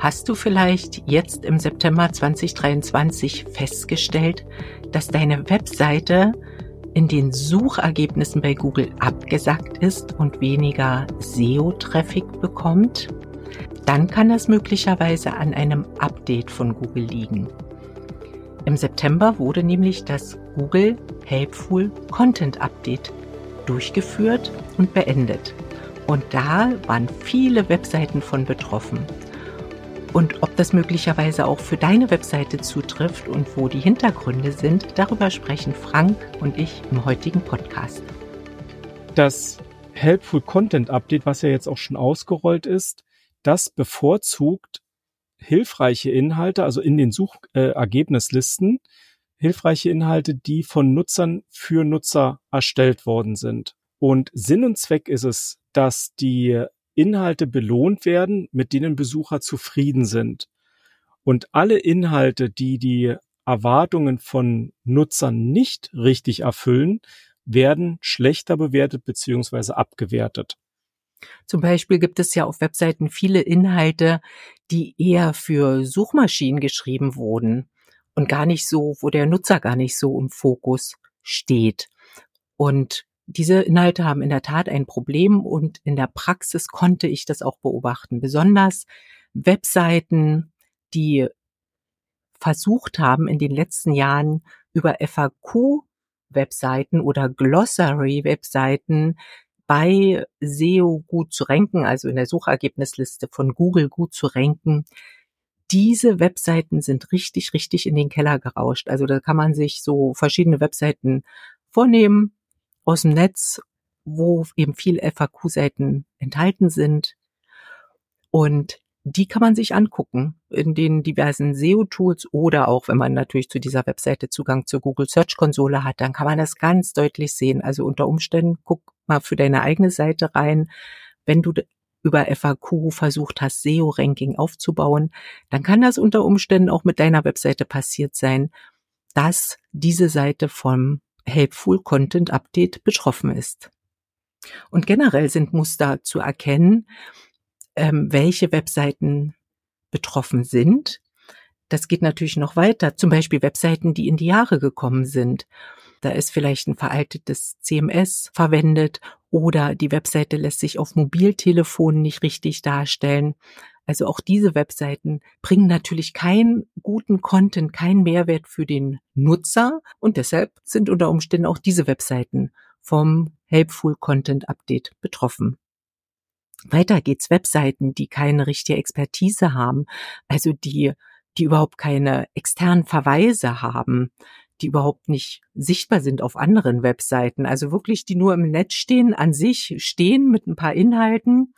Hast du vielleicht jetzt im September 2023 festgestellt, dass deine Webseite in den Suchergebnissen bei Google abgesackt ist und weniger SEO-Traffic bekommt? Dann kann das möglicherweise an einem Update von Google liegen. Im September wurde nämlich das Google Helpful Content Update durchgeführt und beendet. Und da waren viele Webseiten von betroffen. Und ob das möglicherweise auch für deine Webseite zutrifft und wo die Hintergründe sind, darüber sprechen Frank und ich im heutigen Podcast. Das Helpful Content Update, was ja jetzt auch schon ausgerollt ist, das bevorzugt hilfreiche Inhalte, also in den Suchergebnislisten, äh, hilfreiche Inhalte, die von Nutzern für Nutzer erstellt worden sind. Und Sinn und Zweck ist es, dass die Inhalte belohnt werden, mit denen Besucher zufrieden sind. Und alle Inhalte, die die Erwartungen von Nutzern nicht richtig erfüllen, werden schlechter bewertet beziehungsweise abgewertet. Zum Beispiel gibt es ja auf Webseiten viele Inhalte, die eher für Suchmaschinen geschrieben wurden und gar nicht so, wo der Nutzer gar nicht so im Fokus steht. Und diese Inhalte haben in der Tat ein Problem und in der Praxis konnte ich das auch beobachten. Besonders Webseiten, die versucht haben, in den letzten Jahren über FAQ-Webseiten oder Glossary-Webseiten bei SEO gut zu ranken, also in der Suchergebnisliste von Google gut zu ranken. Diese Webseiten sind richtig, richtig in den Keller gerauscht. Also da kann man sich so verschiedene Webseiten vornehmen aus dem Netz, wo eben viel FAQ-Seiten enthalten sind. Und die kann man sich angucken in den diversen SEO-Tools oder auch, wenn man natürlich zu dieser Webseite Zugang zur Google Search Konsole hat, dann kann man das ganz deutlich sehen. Also unter Umständen guck mal für deine eigene Seite rein. Wenn du über FAQ versucht hast, SEO-Ranking aufzubauen, dann kann das unter Umständen auch mit deiner Webseite passiert sein, dass diese Seite vom Helpful Content Update betroffen ist. Und generell sind Muster zu erkennen, ähm, welche Webseiten betroffen sind. Das geht natürlich noch weiter. Zum Beispiel Webseiten, die in die Jahre gekommen sind. Da ist vielleicht ein veraltetes CMS verwendet oder die Webseite lässt sich auf Mobiltelefonen nicht richtig darstellen. Also auch diese Webseiten bringen natürlich keinen guten Content, keinen Mehrwert für den Nutzer. Und deshalb sind unter Umständen auch diese Webseiten vom Helpful Content Update betroffen. Weiter geht's. Webseiten, die keine richtige Expertise haben, also die, die überhaupt keine externen Verweise haben, die überhaupt nicht sichtbar sind auf anderen Webseiten, also wirklich die nur im Netz stehen, an sich stehen mit ein paar Inhalten,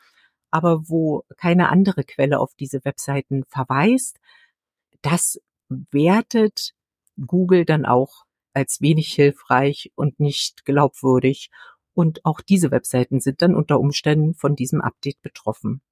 aber wo keine andere Quelle auf diese Webseiten verweist, das wertet Google dann auch als wenig hilfreich und nicht glaubwürdig und auch diese Webseiten sind dann unter Umständen von diesem Update betroffen.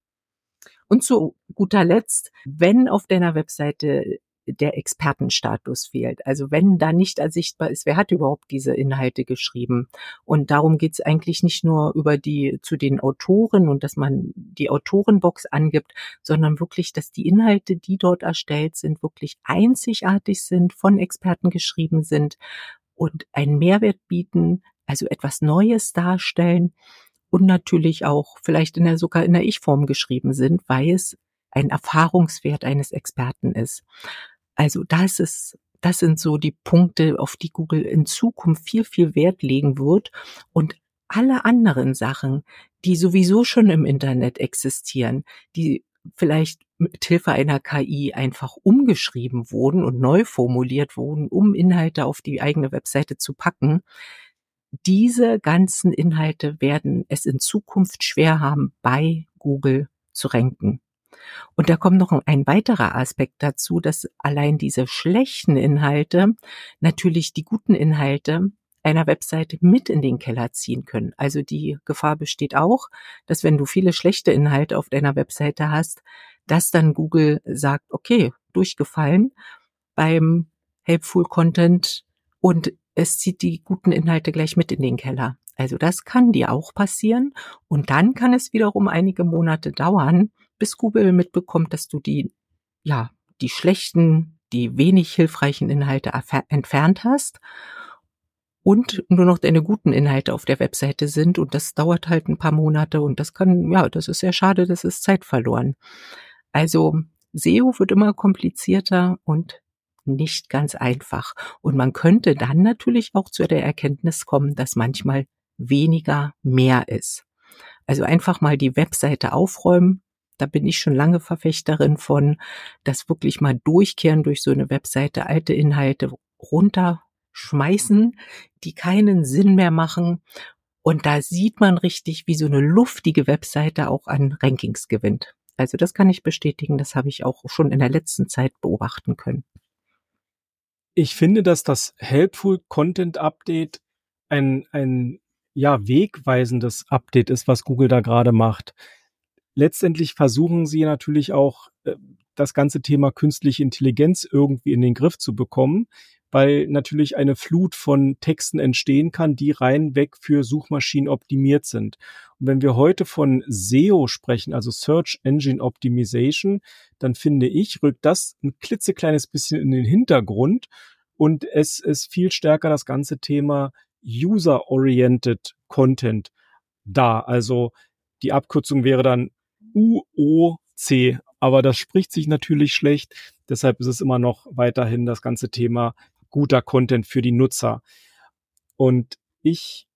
Und zu guter Letzt, wenn auf deiner Webseite der Expertenstatus fehlt. Also wenn da nicht ersichtbar ist, wer hat überhaupt diese Inhalte geschrieben. Und darum geht es eigentlich nicht nur über die zu den Autoren und dass man die Autorenbox angibt, sondern wirklich, dass die Inhalte, die dort erstellt sind, wirklich einzigartig sind, von Experten geschrieben sind und einen Mehrwert bieten, also etwas Neues darstellen und natürlich auch vielleicht in der, sogar in der Ich-Form geschrieben sind, weil es ein Erfahrungswert eines Experten ist. Also das ist, das sind so die Punkte, auf die Google in Zukunft viel, viel Wert legen wird und alle anderen Sachen, die sowieso schon im Internet existieren, die vielleicht mit Hilfe einer KI einfach umgeschrieben wurden und neu formuliert wurden, um Inhalte auf die eigene Webseite zu packen, diese ganzen Inhalte werden es in Zukunft schwer haben, bei Google zu ranken. Und da kommt noch ein weiterer Aspekt dazu, dass allein diese schlechten Inhalte natürlich die guten Inhalte einer Webseite mit in den Keller ziehen können. Also die Gefahr besteht auch, dass wenn du viele schlechte Inhalte auf deiner Webseite hast, dass dann Google sagt, okay, durchgefallen beim Helpful Content und es zieht die guten Inhalte gleich mit in den Keller. Also das kann dir auch passieren und dann kann es wiederum einige Monate dauern, bis Google mitbekommt, dass du die ja, die schlechten, die wenig hilfreichen Inhalte entfernt hast und nur noch deine guten Inhalte auf der Webseite sind und das dauert halt ein paar Monate und das kann, ja, das ist sehr schade, das ist Zeit verloren. Also SEO wird immer komplizierter und nicht ganz einfach. Und man könnte dann natürlich auch zu der Erkenntnis kommen, dass manchmal weniger mehr ist. Also einfach mal die Webseite aufräumen. Da bin ich schon lange Verfechterin von, das wirklich mal durchkehren durch so eine Webseite, alte Inhalte runterschmeißen, die keinen Sinn mehr machen. Und da sieht man richtig, wie so eine luftige Webseite auch an Rankings gewinnt. Also das kann ich bestätigen, das habe ich auch schon in der letzten Zeit beobachten können. Ich finde, dass das Helpful Content Update ein, ein ja, wegweisendes Update ist, was Google da gerade macht. Letztendlich versuchen sie natürlich auch, äh, das ganze Thema künstliche Intelligenz irgendwie in den Griff zu bekommen, weil natürlich eine Flut von Texten entstehen kann, die rein weg für Suchmaschinen optimiert sind. Und wenn wir heute von SEO sprechen, also Search Engine Optimization, dann finde ich, rückt das ein klitzekleines bisschen in den Hintergrund und es ist viel stärker das ganze Thema User-Oriented Content da. Also die Abkürzung wäre dann UOC, aber das spricht sich natürlich schlecht. Deshalb ist es immer noch weiterhin das ganze Thema guter Content für die Nutzer. Und ich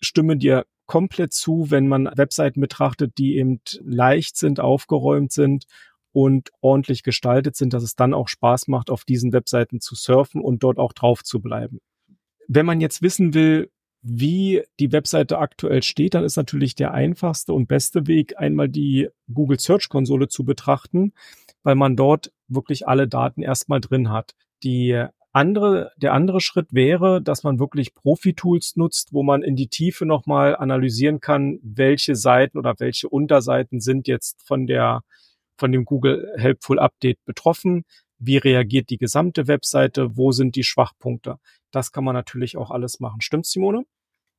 stimme dir komplett zu, wenn man Webseiten betrachtet, die eben leicht sind, aufgeräumt sind und ordentlich gestaltet sind, dass es dann auch Spaß macht, auf diesen Webseiten zu surfen und dort auch drauf zu bleiben. Wenn man jetzt wissen will, wie die Webseite aktuell steht, dann ist natürlich der einfachste und beste Weg, einmal die Google Search Konsole zu betrachten, weil man dort wirklich alle Daten erstmal drin hat. Die andere, der andere Schritt wäre, dass man wirklich Profi-Tools nutzt, wo man in die Tiefe nochmal analysieren kann, welche Seiten oder welche Unterseiten sind jetzt von der, von dem Google Helpful Update betroffen. Wie reagiert die gesamte Webseite? Wo sind die Schwachpunkte? Das kann man natürlich auch alles machen. Stimmt, Simone?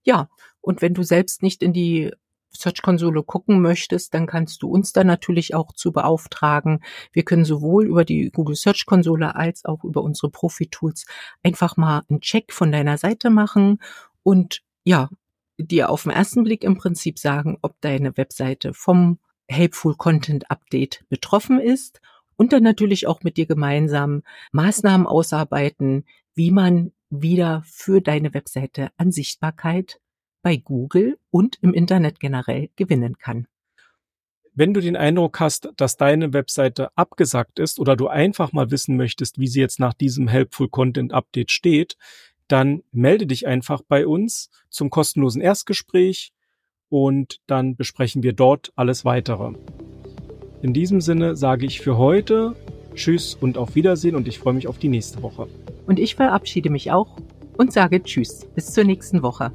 Ja. Und wenn du selbst nicht in die Search-Konsole gucken möchtest, dann kannst du uns da natürlich auch zu beauftragen. Wir können sowohl über die Google Search-Konsole als auch über unsere Profi-Tools einfach mal einen Check von deiner Seite machen und ja, dir auf den ersten Blick im Prinzip sagen, ob deine Webseite vom Helpful Content Update betroffen ist und dann natürlich auch mit dir gemeinsam Maßnahmen ausarbeiten, wie man wieder für deine Webseite an Sichtbarkeit bei Google und im Internet generell gewinnen kann. Wenn du den Eindruck hast, dass deine Webseite abgesagt ist oder du einfach mal wissen möchtest, wie sie jetzt nach diesem Helpful Content Update steht, dann melde dich einfach bei uns zum kostenlosen Erstgespräch und dann besprechen wir dort alles weitere. In diesem Sinne sage ich für heute Tschüss und auf Wiedersehen und ich freue mich auf die nächste Woche. Und ich verabschiede mich auch und sage Tschüss. Bis zur nächsten Woche.